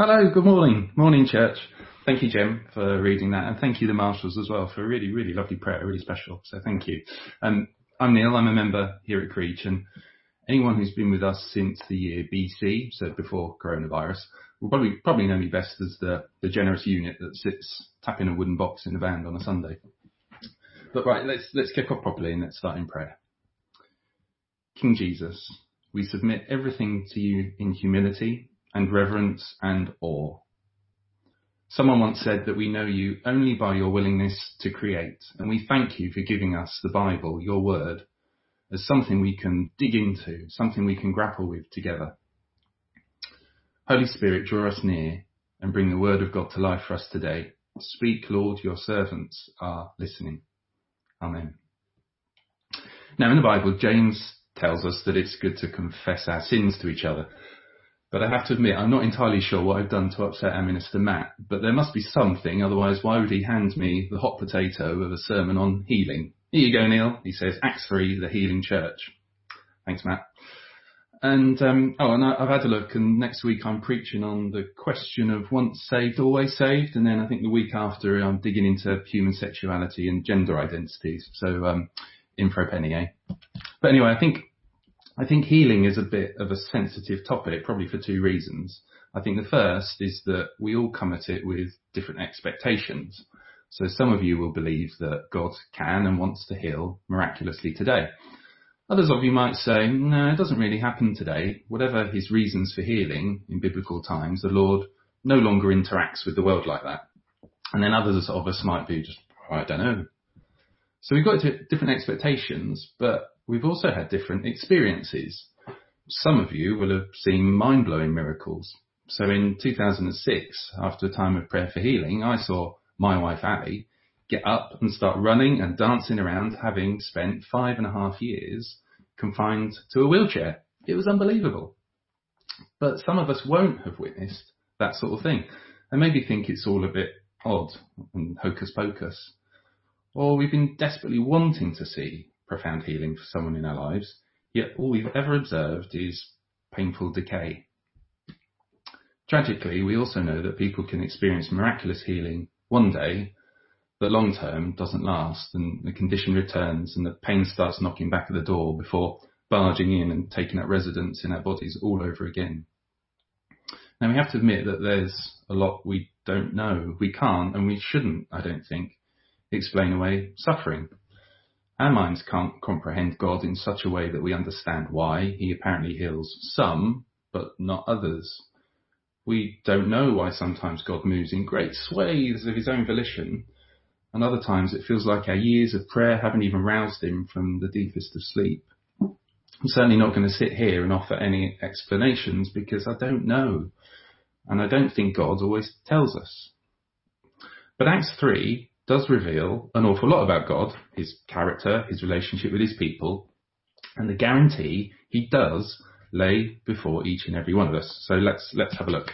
Hello, good morning. Morning, church. Thank you, Jim, for reading that, and thank you, the marshals, as well, for a really, really lovely prayer, really special. So thank you. Um, I'm Neil. I'm a member here at Creech, and anyone who's been with us since the year BC, so before coronavirus, will probably probably know me best as the the generous unit that sits tapping a wooden box in the band on a Sunday. But right, let's let's kick off properly and let's start in prayer. King Jesus, we submit everything to you in humility and reverence and awe. Someone once said that we know you only by your willingness to create, and we thank you for giving us the Bible, your word, as something we can dig into, something we can grapple with together. Holy Spirit, draw us near and bring the word of God to life for us today. Speak, Lord, your servants are listening. Amen. Now in the Bible, James tells us that it's good to confess our sins to each other. But I have to admit, I'm not entirely sure what I've done to upset our minister Matt, but there must be something, otherwise why would he hand me the hot potato of a sermon on healing? Here you go, Neil. He says, Acts 3, the healing church. Thanks, Matt. And, um, oh, and I, I've had a look and next week I'm preaching on the question of once saved, always saved. And then I think the week after I'm digging into human sexuality and gender identities. So, um, info penny, eh? But anyway, I think I think healing is a bit of a sensitive topic, probably for two reasons. I think the first is that we all come at it with different expectations. So some of you will believe that God can and wants to heal miraculously today. Others of you might say, no, it doesn't really happen today. Whatever his reasons for healing in biblical times, the Lord no longer interacts with the world like that. And then others of us might be just, oh, I don't know. So we've got different expectations, but we've also had different experiences. Some of you will have seen mind-blowing miracles. So in 2006, after a time of prayer for healing, I saw my wife Ali get up and start running and dancing around having spent five and a half years confined to a wheelchair. It was unbelievable. But some of us won't have witnessed that sort of thing and maybe think it's all a bit odd and hocus pocus. Or we've been desperately wanting to see profound healing for someone in our lives, yet all we've ever observed is painful decay. Tragically, we also know that people can experience miraculous healing one day, but long term doesn't last and the condition returns and the pain starts knocking back at the door before barging in and taking up residence in our bodies all over again. Now we have to admit that there's a lot we don't know. We can't and we shouldn't, I don't think, explain away suffering. Our minds can't comprehend God in such a way that we understand why he apparently heals some, but not others. We don't know why sometimes God moves in great swathes of his own volition, and other times it feels like our years of prayer haven't even roused him from the deepest of sleep. I'm certainly not going to sit here and offer any explanations because I don't know, and I don't think God always tells us. But Acts 3 does reveal an awful lot about God, his character, his relationship with his people, and the guarantee he does lay before each and every one of us. So let's let's have a look.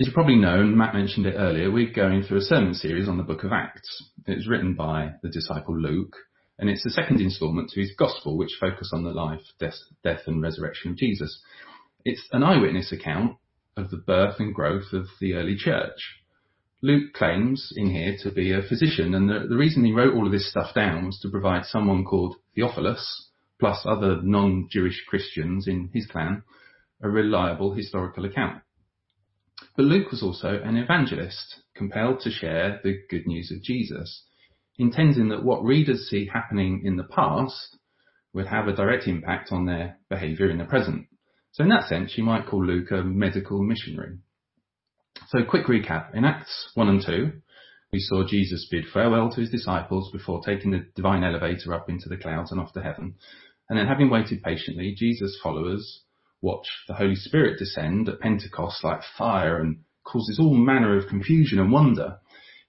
As you probably know, and Matt mentioned it earlier, we're going through a sermon series on the book of Acts. It's written by the disciple Luke, and it's the second instalment to his gospel, which focus on the life, death, death and resurrection of Jesus. It's an eyewitness account of the birth and growth of the early church. Luke claims in here to be a physician, and the, the reason he wrote all of this stuff down was to provide someone called Theophilus, plus other non-Jewish Christians in his clan, a reliable historical account. But Luke was also an evangelist, compelled to share the good news of Jesus, intending that what readers see happening in the past would have a direct impact on their behaviour in the present. So in that sense, you might call Luke a medical missionary. So quick recap. In Acts 1 and 2, we saw Jesus bid farewell to his disciples before taking the divine elevator up into the clouds and off to heaven. And then having waited patiently, Jesus' followers watch the Holy Spirit descend at Pentecost like fire and causes all manner of confusion and wonder.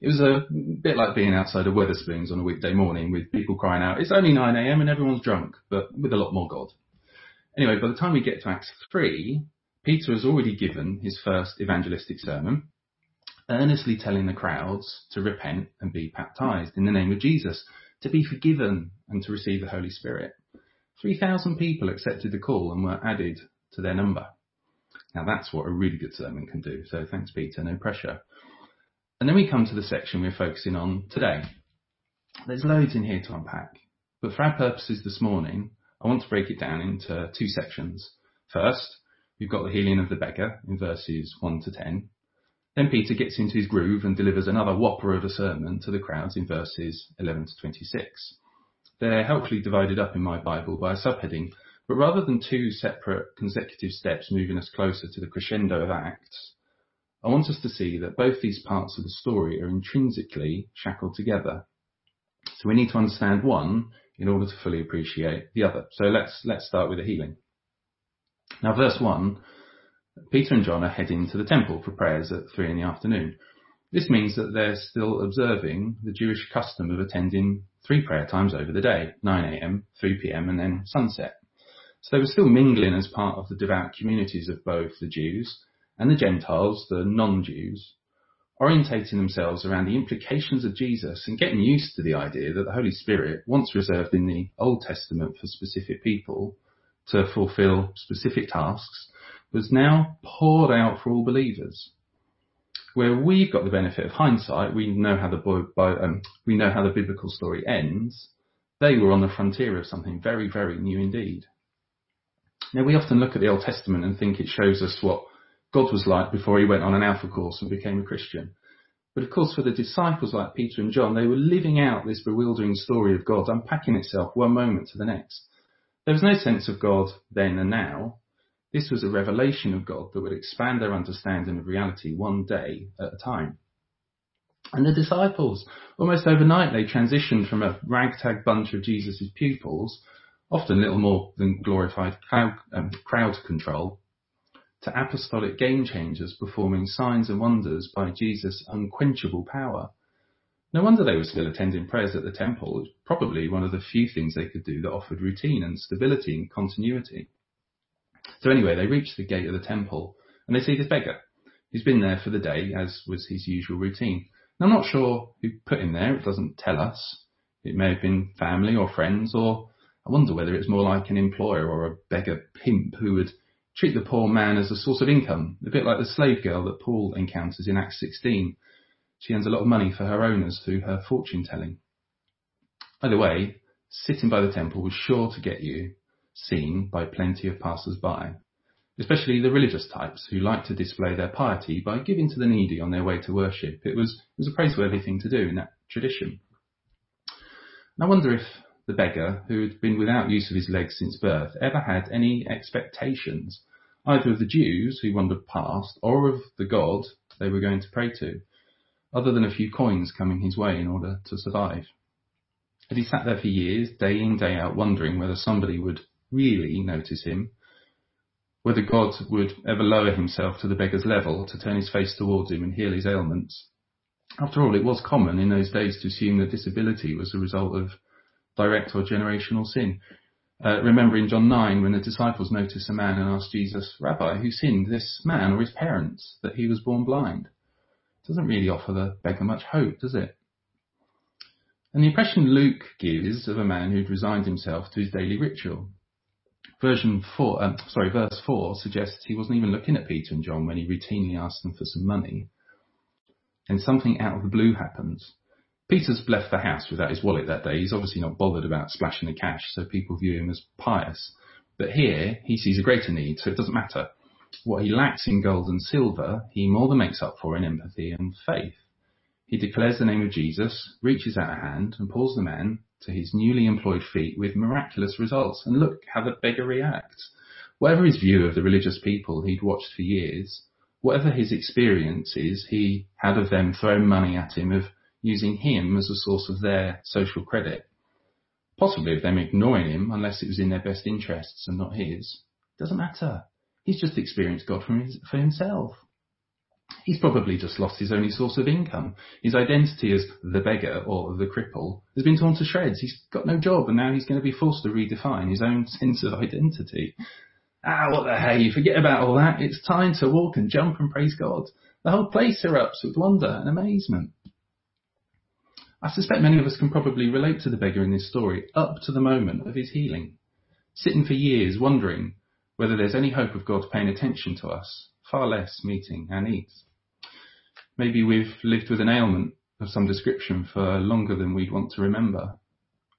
It was a bit like being outside of Wetherspoons on a weekday morning with people crying out, it's only 9am and everyone's drunk, but with a lot more God. Anyway, by the time we get to Acts 3, Peter has already given his first evangelistic sermon, earnestly telling the crowds to repent and be baptized in the name of Jesus, to be forgiven and to receive the Holy Spirit. 3,000 people accepted the call and were added to their number. Now that's what a really good sermon can do. So thanks, Peter. No pressure. And then we come to the section we're focusing on today. There's loads in here to unpack, but for our purposes this morning, I want to break it down into two sections. First, we've got the healing of the beggar in verses 1 to 10. Then Peter gets into his groove and delivers another whopper of a sermon to the crowds in verses 11 to 26. They're helpfully divided up in my Bible by a subheading, but rather than two separate consecutive steps moving us closer to the crescendo of Acts, I want us to see that both these parts of the story are intrinsically shackled together. So we need to understand one in order to fully appreciate the other. So let's let's start with the healing. Now, verse one, Peter and John are heading to the temple for prayers at three in the afternoon. This means that they're still observing the Jewish custom of attending three prayer times over the day, 9 a.m., 3 p.m., and then sunset. So they were still mingling as part of the devout communities of both the Jews and the Gentiles, the non-Jews, orientating themselves around the implications of Jesus and getting used to the idea that the Holy Spirit, once reserved in the Old Testament for specific people to fulfill specific tasks, was now poured out for all believers. Where we've got the benefit of hindsight, we know how the um, we know how the biblical story ends. They were on the frontier of something very, very new indeed. Now we often look at the Old Testament and think it shows us what God was like before he went on an alpha course and became a Christian. But of course, for the disciples like Peter and John, they were living out this bewildering story of God, unpacking itself one moment to the next. There was no sense of God then and now. This was a revelation of God that would expand their understanding of reality one day at a time. And the disciples, almost overnight, they transitioned from a ragtag bunch of Jesus' pupils, often little more than glorified crowd, um, crowd control, to apostolic game changers performing signs and wonders by Jesus' unquenchable power. No wonder they were still attending prayers at the temple. It was probably one of the few things they could do that offered routine and stability and continuity. So anyway, they reach the gate of the temple and they see this beggar. He's been there for the day, as was his usual routine. Now, I'm not sure who put him there. It doesn't tell us. It may have been family or friends, or I wonder whether it's more like an employer or a beggar pimp who would treat the poor man as a source of income, a bit like the slave girl that Paul encounters in Acts 16. She earns a lot of money for her owners through her fortune telling. Either way, sitting by the temple was sure to get you seen by plenty of passers-by, especially the religious types who like to display their piety by giving to the needy on their way to worship. It was, it was a praiseworthy thing to do in that tradition. And I wonder if the beggar, who had been without use of his legs since birth, ever had any expectations, either of the Jews who wandered past or of the God they were going to pray to, other than a few coins coming his way in order to survive. Had he sat there for years, day in, day out, wondering whether somebody would really notice him, whether God would ever lower himself to the beggar's level to turn his face towards him and heal his ailments? After all, it was common in those days to assume that disability was a result of direct or generational sin. Uh, remember in John 9 when the disciples noticed a man and asked Jesus, Rabbi, who sinned, this man or his parents, that he was born blind? Doesn't really offer the beggar much hope, does it? And the impression Luke gives of a man who'd resigned himself to his daily ritual. Version 4, um, sorry, verse 4 suggests he wasn't even looking at Peter and John when he routinely asked them for some money. And something out of the blue happens. Peter's left the house without his wallet that day. He's obviously not bothered about splashing the cash, so people view him as pious. But here, he sees a greater need, so it doesn't matter. What he lacks in gold and silver, he more than makes up for in empathy and faith. He declares the name of Jesus, reaches out a hand, and pulls the man to his newly employed feet with miraculous results. And look how the beggar reacts. Whatever his view of the religious people he'd watched for years, whatever his experiences he had of them throwing money at him, of using him as a source of their social credit. Possibly of them ignoring him unless it was in their best interests and not his. Doesn't matter. He's just experienced God for, his, for himself. He's probably just lost his only source of income. His identity as the beggar or the cripple has been torn to shreds. He's got no job and now he's going to be forced to redefine his own sense of identity. Ah, what the hey, you forget about all that. It's time to walk and jump and praise God. The whole place erupts with wonder and amazement. I suspect many of us can probably relate to the beggar in this story up to the moment of his healing, sitting for years wondering whether there's any hope of God paying attention to us, far less meeting our needs. Maybe we've lived with an ailment of some description for longer than we'd want to remember,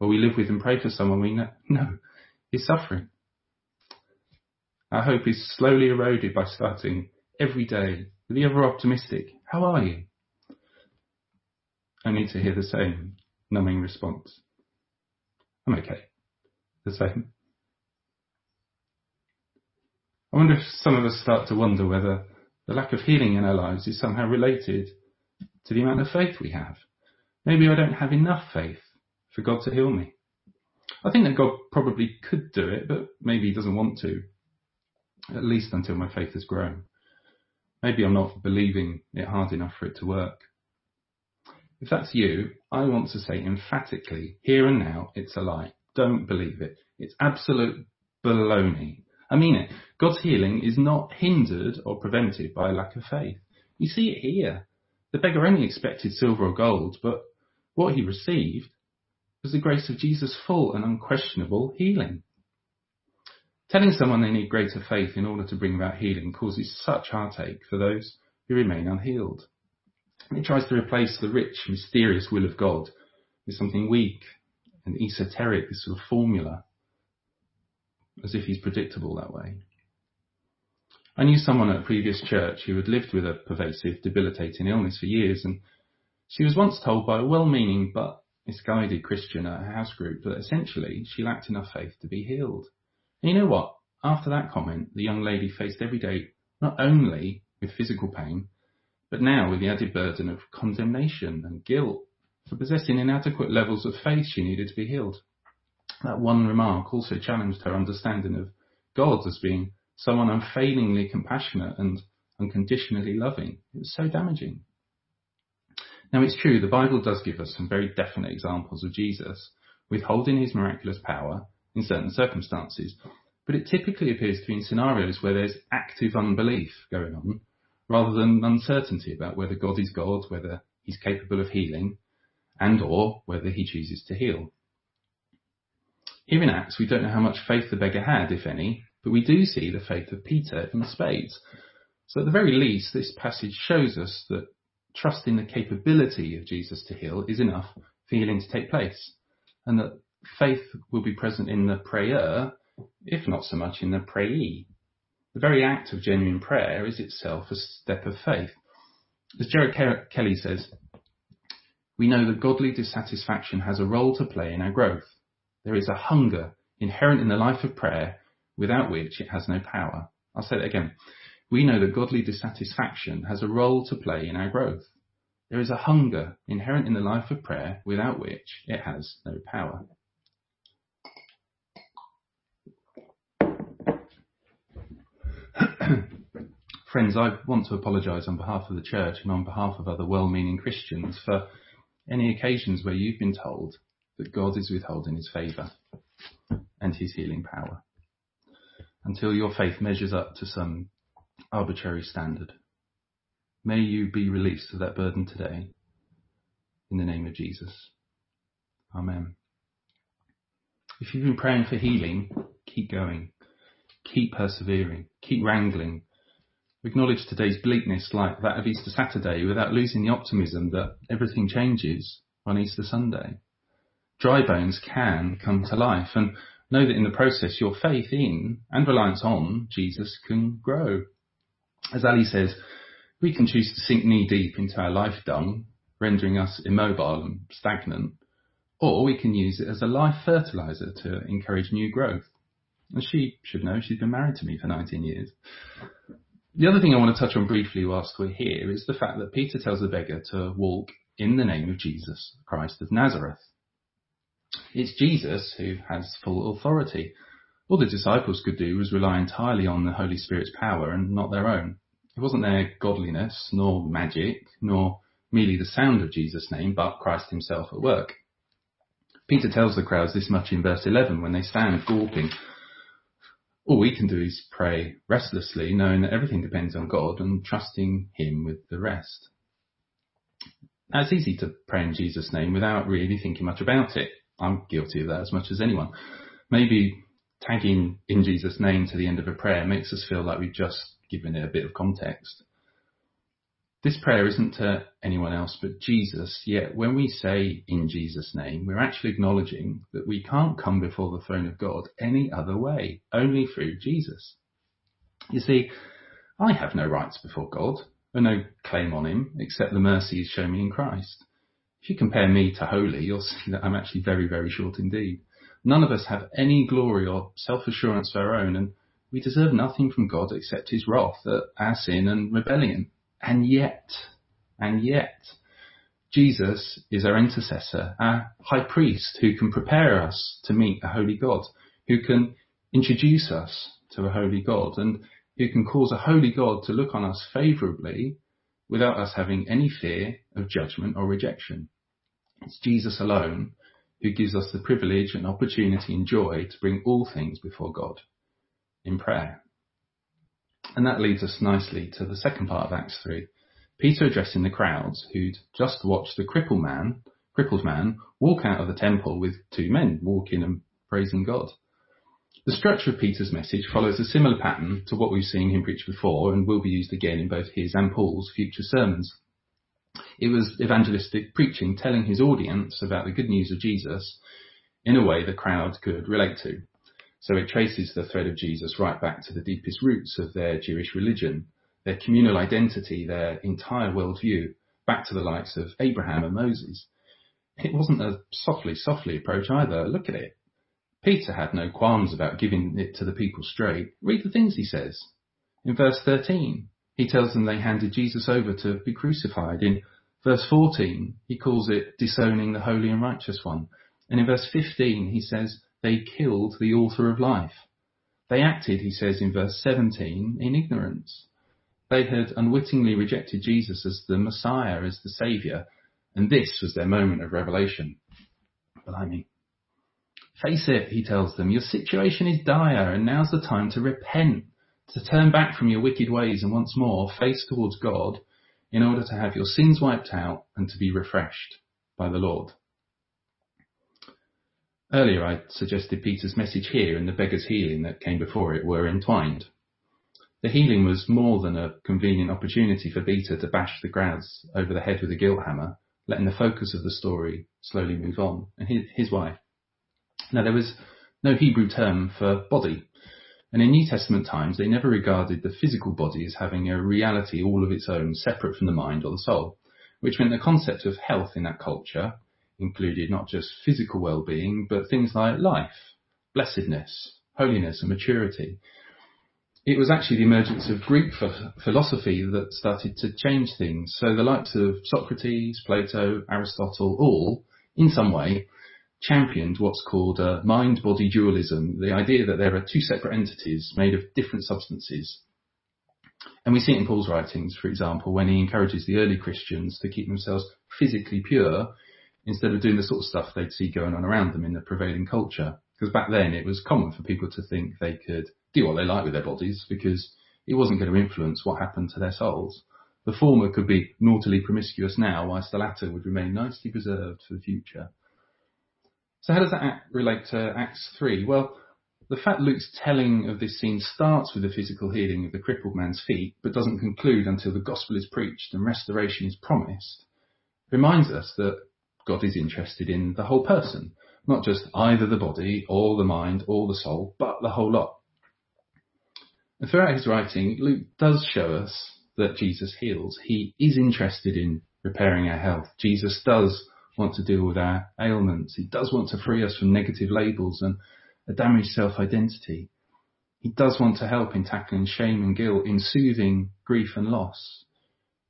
or we live with and pray for someone we know, is suffering. Our hope is slowly eroded by starting every day with the ever optimistic, how are you? Only to hear the same numbing response. I'm okay. The same. I wonder if some of us start to wonder whether the lack of healing in our lives is somehow related to the amount of faith we have. Maybe I don't have enough faith for God to heal me. I think that God probably could do it, but maybe He doesn't want to, at least until my faith has grown. Maybe I'm not believing it hard enough for it to work. If that's you, I want to say emphatically, here and now, it's a lie. Don't believe it. It's absolute baloney. I mean it. God's healing is not hindered or prevented by a lack of faith. You see it here. The beggar only expected silver or gold, but what he received was the grace of Jesus' full and unquestionable healing. Telling someone they need greater faith in order to bring about healing causes such heartache for those who remain unhealed. It tries to replace the rich, mysterious will of God with something weak and esoteric, this sort of formula, as if he's predictable that way. I knew someone at a previous church who had lived with a pervasive, debilitating illness for years, and she was once told by a well-meaning but misguided Christian at her house group that essentially she lacked enough faith to be healed. And you know what? After that comment, the young lady faced every day not only with physical pain, but now with the added burden of condemnation and guilt for possessing inadequate levels of faith she needed to be healed. That one remark also challenged her understanding of God as being someone unfailingly compassionate and unconditionally loving. It was so damaging. Now it's true, the Bible does give us some very definite examples of Jesus withholding his miraculous power in certain circumstances. But it typically appears to be in scenarios where there's active unbelief going on, rather than uncertainty about whether God is God, whether he's capable of healing, and or whether he chooses to heal. Here in Acts, we don't know how much faith the beggar had, if any, but we do see the faith of Peter in spades. So at the very least, this passage shows us that trusting the capability of Jesus to heal is enough for healing to take place, and that faith will be present in the prayer, if not so much in the prayee. The very act of genuine prayer is itself a step of faith. As Gerard Kelly says, we know that godly dissatisfaction has a role to play in our growth. There is a hunger inherent in the life of prayer without which it has no power. I'll say that again. We know that godly dissatisfaction has a role to play in our growth. There is a hunger inherent in the life of prayer without which it has no power. Friends, I want to apologise on behalf of the church and on behalf of other well-meaning Christians for any occasions where you've been told that God is withholding his favour and his healing power until your faith measures up to some arbitrary standard. May you be released of that burden today in the name of Jesus. Amen. If you've been praying for healing, keep going. Keep persevering. Keep wrangling. Acknowledge today's bleakness like that of Easter Saturday without losing the optimism that everything changes on Easter Sunday. Dry bones can come to life and know that in the process your faith in and reliance on Jesus can grow. As Ali says, we can choose to sink knee deep into our life dung, rendering us immobile and stagnant, or we can use it as a life fertilizer to encourage new growth. And she should know she's been married to me for 19 years. The other thing I want to touch on briefly whilst we're here is the fact that Peter tells the beggar to walk in the name of Jesus, Christ of Nazareth. It's Jesus who has full authority. All the disciples could do was rely entirely on the Holy Spirit's power and not their own. It wasn't their godliness, nor magic, nor merely the sound of Jesus' name, but Christ himself at work. Peter tells the crowds this much in verse 11 when they stand gawping all we can do is pray restlessly, knowing that everything depends on God and trusting Him with the rest. Now, it's easy to pray in Jesus' name without really thinking much about it. I'm guilty of that as much as anyone. Maybe tagging in Jesus' name to the end of a prayer makes us feel like we've just given it a bit of context. This prayer isn't to anyone else but Jesus, yet when we say in Jesus' name, we're actually acknowledging that we can't come before the throne of God any other way, only through Jesus. You see, I have no rights before God, and no claim on him, except the mercy he's shown me in Christ. If you compare me to holy, you'll see that I'm actually very, very short indeed. None of us have any glory or self-assurance of our own, and we deserve nothing from God except his wrath at our sin and rebellion. And yet, and yet, Jesus is our intercessor, our high priest who can prepare us to meet a holy God, who can introduce us to a holy God, and who can cause a holy God to look on us favourably without us having any fear of judgment or rejection. It's Jesus alone who gives us the privilege and opportunity and joy to bring all things before God in prayer. And that leads us nicely to the second part of Acts 3. Peter addressing the crowds who'd just watched the crippled man, crippled man walk out of the temple with two men walking and praising God. The structure of Peter's message follows a similar pattern to what we've seen him preach before and will be used again in both his and Paul's future sermons. It was evangelistic preaching, telling his audience about the good news of Jesus in a way the crowd could relate to. So it traces the thread of Jesus right back to the deepest roots of their Jewish religion, their communal identity, their entire worldview, back to the likes of Abraham and Moses. It wasn't a softly, softly approach either. Look at it. Peter had no qualms about giving it to the people straight. Read the things he says. In verse 13, he tells them they handed Jesus over to be crucified. In verse 14, he calls it disowning the holy and righteous one. And in verse 15, he says they killed the author of life. They acted, he says in verse 17, in ignorance. They had unwittingly rejected Jesus as the Messiah, as the Saviour, and this was their moment of revelation. Blimey. Face it, he tells them, your situation is dire, and now's the time to repent, to turn back from your wicked ways and once more face towards God in order to have your sins wiped out and to be refreshed by the Lord. Earlier I suggested Peter's message here and the beggar's healing that came before it were entwined. The healing was more than a convenient opportunity for Peter to bash the crowds over the head with a guilt hammer, letting the focus of the story slowly move on, and his, his wife. Now there was no Hebrew term for body, and in New Testament times they never regarded the physical body as having a reality all of its own, separate from the mind or the soul, which meant the concept of health in that culture included not just physical well-being, but things like life, blessedness, holiness and maturity. It was actually the emergence of Greek philosophy that started to change things. So the likes of Socrates, Plato, Aristotle, all, in some way, championed what's called uh, a mind-body dualism, the idea that there are two separate entities made of different substances. And we see it in Paul's writings, for example, when he encourages the early Christians to keep themselves physically pure instead of doing the sort of stuff they'd see going on around them in the prevailing culture. Because back then it was common for people to think they could do what they like with their bodies because it wasn't going to influence what happened to their souls. The former could be naughtily promiscuous now, whilst the latter would remain nicely preserved for the future. So how does that act relate to Acts 3? Well, the fact Luke's telling of this scene starts with the physical healing of the crippled man's feet, but doesn't conclude until the gospel is preached and restoration is promised, reminds us that God is interested in the whole person, not just either the body or the mind or the soul, but the whole lot. And throughout his writing, Luke does show us that Jesus heals. He is interested in repairing our health. Jesus does want to deal with our ailments. He does want to free us from negative labels and a damaged self-identity. He does want to help in tackling shame and guilt, in soothing grief and loss,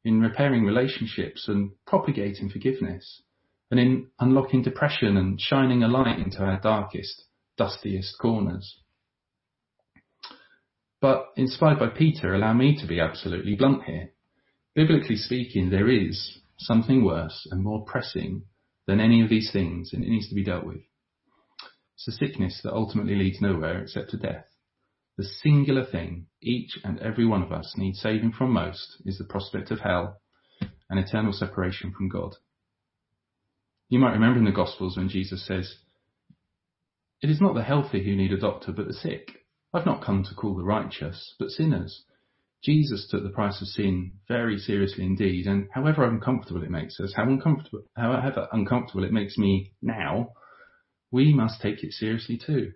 in repairing relationships and propagating forgiveness and in unlocking depression and shining a light into our darkest, dustiest corners. But inspired by Peter, allow me to be absolutely blunt here. Biblically speaking, there is something worse and more pressing than any of these things, and it needs to be dealt with. It's a sickness that ultimately leads nowhere except to death. The singular thing each and every one of us needs saving from most is the prospect of hell and eternal separation from God. You might remember in the Gospels when Jesus says, It is not the healthy who need a doctor, but the sick. I've not come to call the righteous, but sinners. Jesus took the price of sin very seriously indeed, and however uncomfortable it makes us, how uncomfortable, however uncomfortable it makes me now, we must take it seriously too.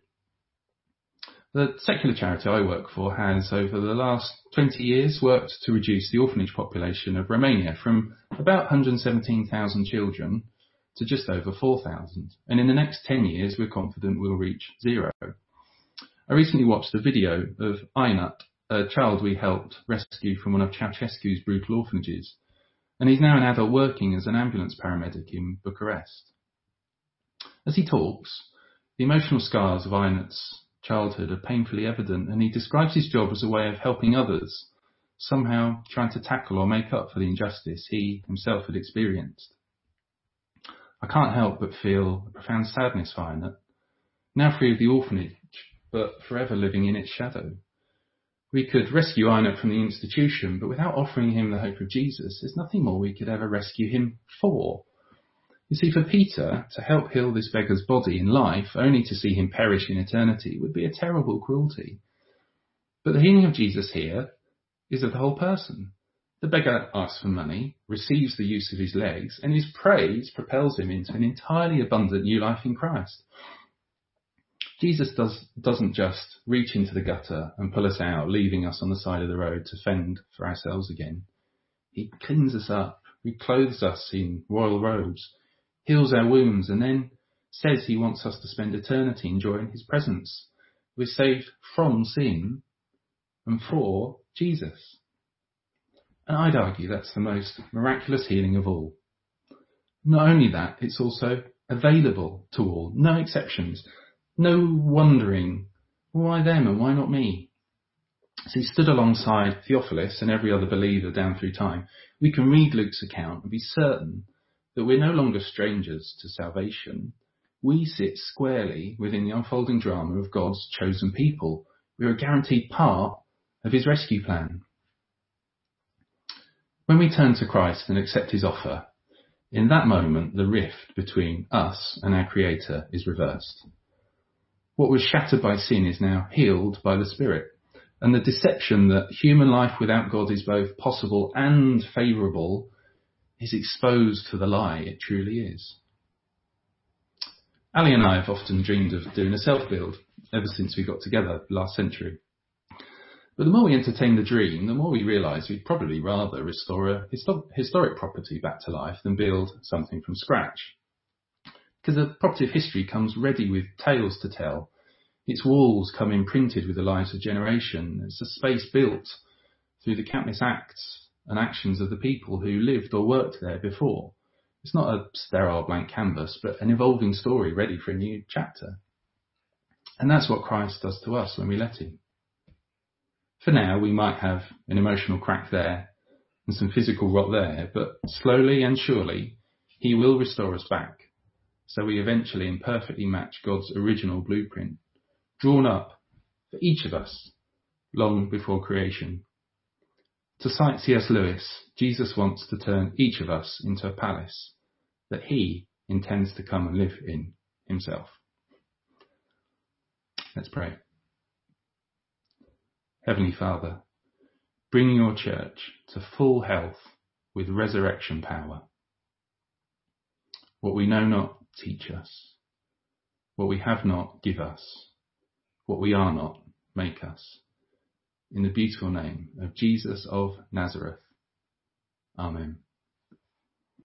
The secular charity I work for has, over the last 20 years, worked to reduce the orphanage population of Romania from about 117,000 children to just over 4,000. And in the next 10 years, we're confident we'll reach zero. I recently watched a video of Ainat, a child we helped rescue from one of Ceausescu's brutal orphanages, and he's now an adult working as an ambulance paramedic in Bucharest. As he talks, the emotional scars of Ainat's childhood are painfully evident, and he describes his job as a way of helping others, somehow trying to tackle or make up for the injustice he himself had experienced. I can't help but feel a profound sadness for Ainat, now free of the orphanage, but forever living in its shadow. We could rescue Ainat from the institution, but without offering him the hope of Jesus, there's nothing more we could ever rescue him for. You see, for Peter, to help heal this beggar's body in life, only to see him perish in eternity, would be a terrible cruelty. But the healing of Jesus here is of the whole person. The beggar asks for money, receives the use of his legs, and his praise propels him into an entirely abundant new life in Christ. Jesus does, doesn't just reach into the gutter and pull us out, leaving us on the side of the road to fend for ourselves again. He cleans us up, reclothes us in royal robes, heals our wounds, and then says he wants us to spend eternity enjoying his presence. We're saved from sin and for Jesus. And I'd argue that's the most miraculous healing of all. Not only that, it's also available to all, no exceptions, no wondering, why them and why not me? As he stood alongside Theophilus and every other believer down through time, we can read Luke's account and be certain that we're no longer strangers to salvation. We sit squarely within the unfolding drama of God's chosen people. We are a guaranteed part of his rescue plan. When we turn to Christ and accept his offer, in that moment the rift between us and our Creator is reversed. What was shattered by sin is now healed by the Spirit. And the deception that human life without God is both possible and favourable is exposed to the lie it truly is. Ali and I have often dreamed of doing a self build ever since we got together last century. But the more we entertain the dream, the more we realise we'd probably rather restore a historic property back to life than build something from scratch. Because a property of history comes ready with tales to tell. Its walls come imprinted with the lives of generation. It's a space built through the countless acts and actions of the people who lived or worked there before. It's not a sterile blank canvas, but an evolving story ready for a new chapter. And that's what Christ does to us when we let him. For now, we might have an emotional crack there and some physical rot there, but slowly and surely, he will restore us back. So we eventually and perfectly match God's original blueprint, drawn up for each of us long before creation. To cite C.S. Lewis, Jesus wants to turn each of us into a palace that he intends to come and live in himself. Let's pray. Heavenly Father, bring your church to full health with resurrection power. What we know not, teach us. What we have not, give us. What we are not, make us in the beautiful name of Jesus of Nazareth. Amen.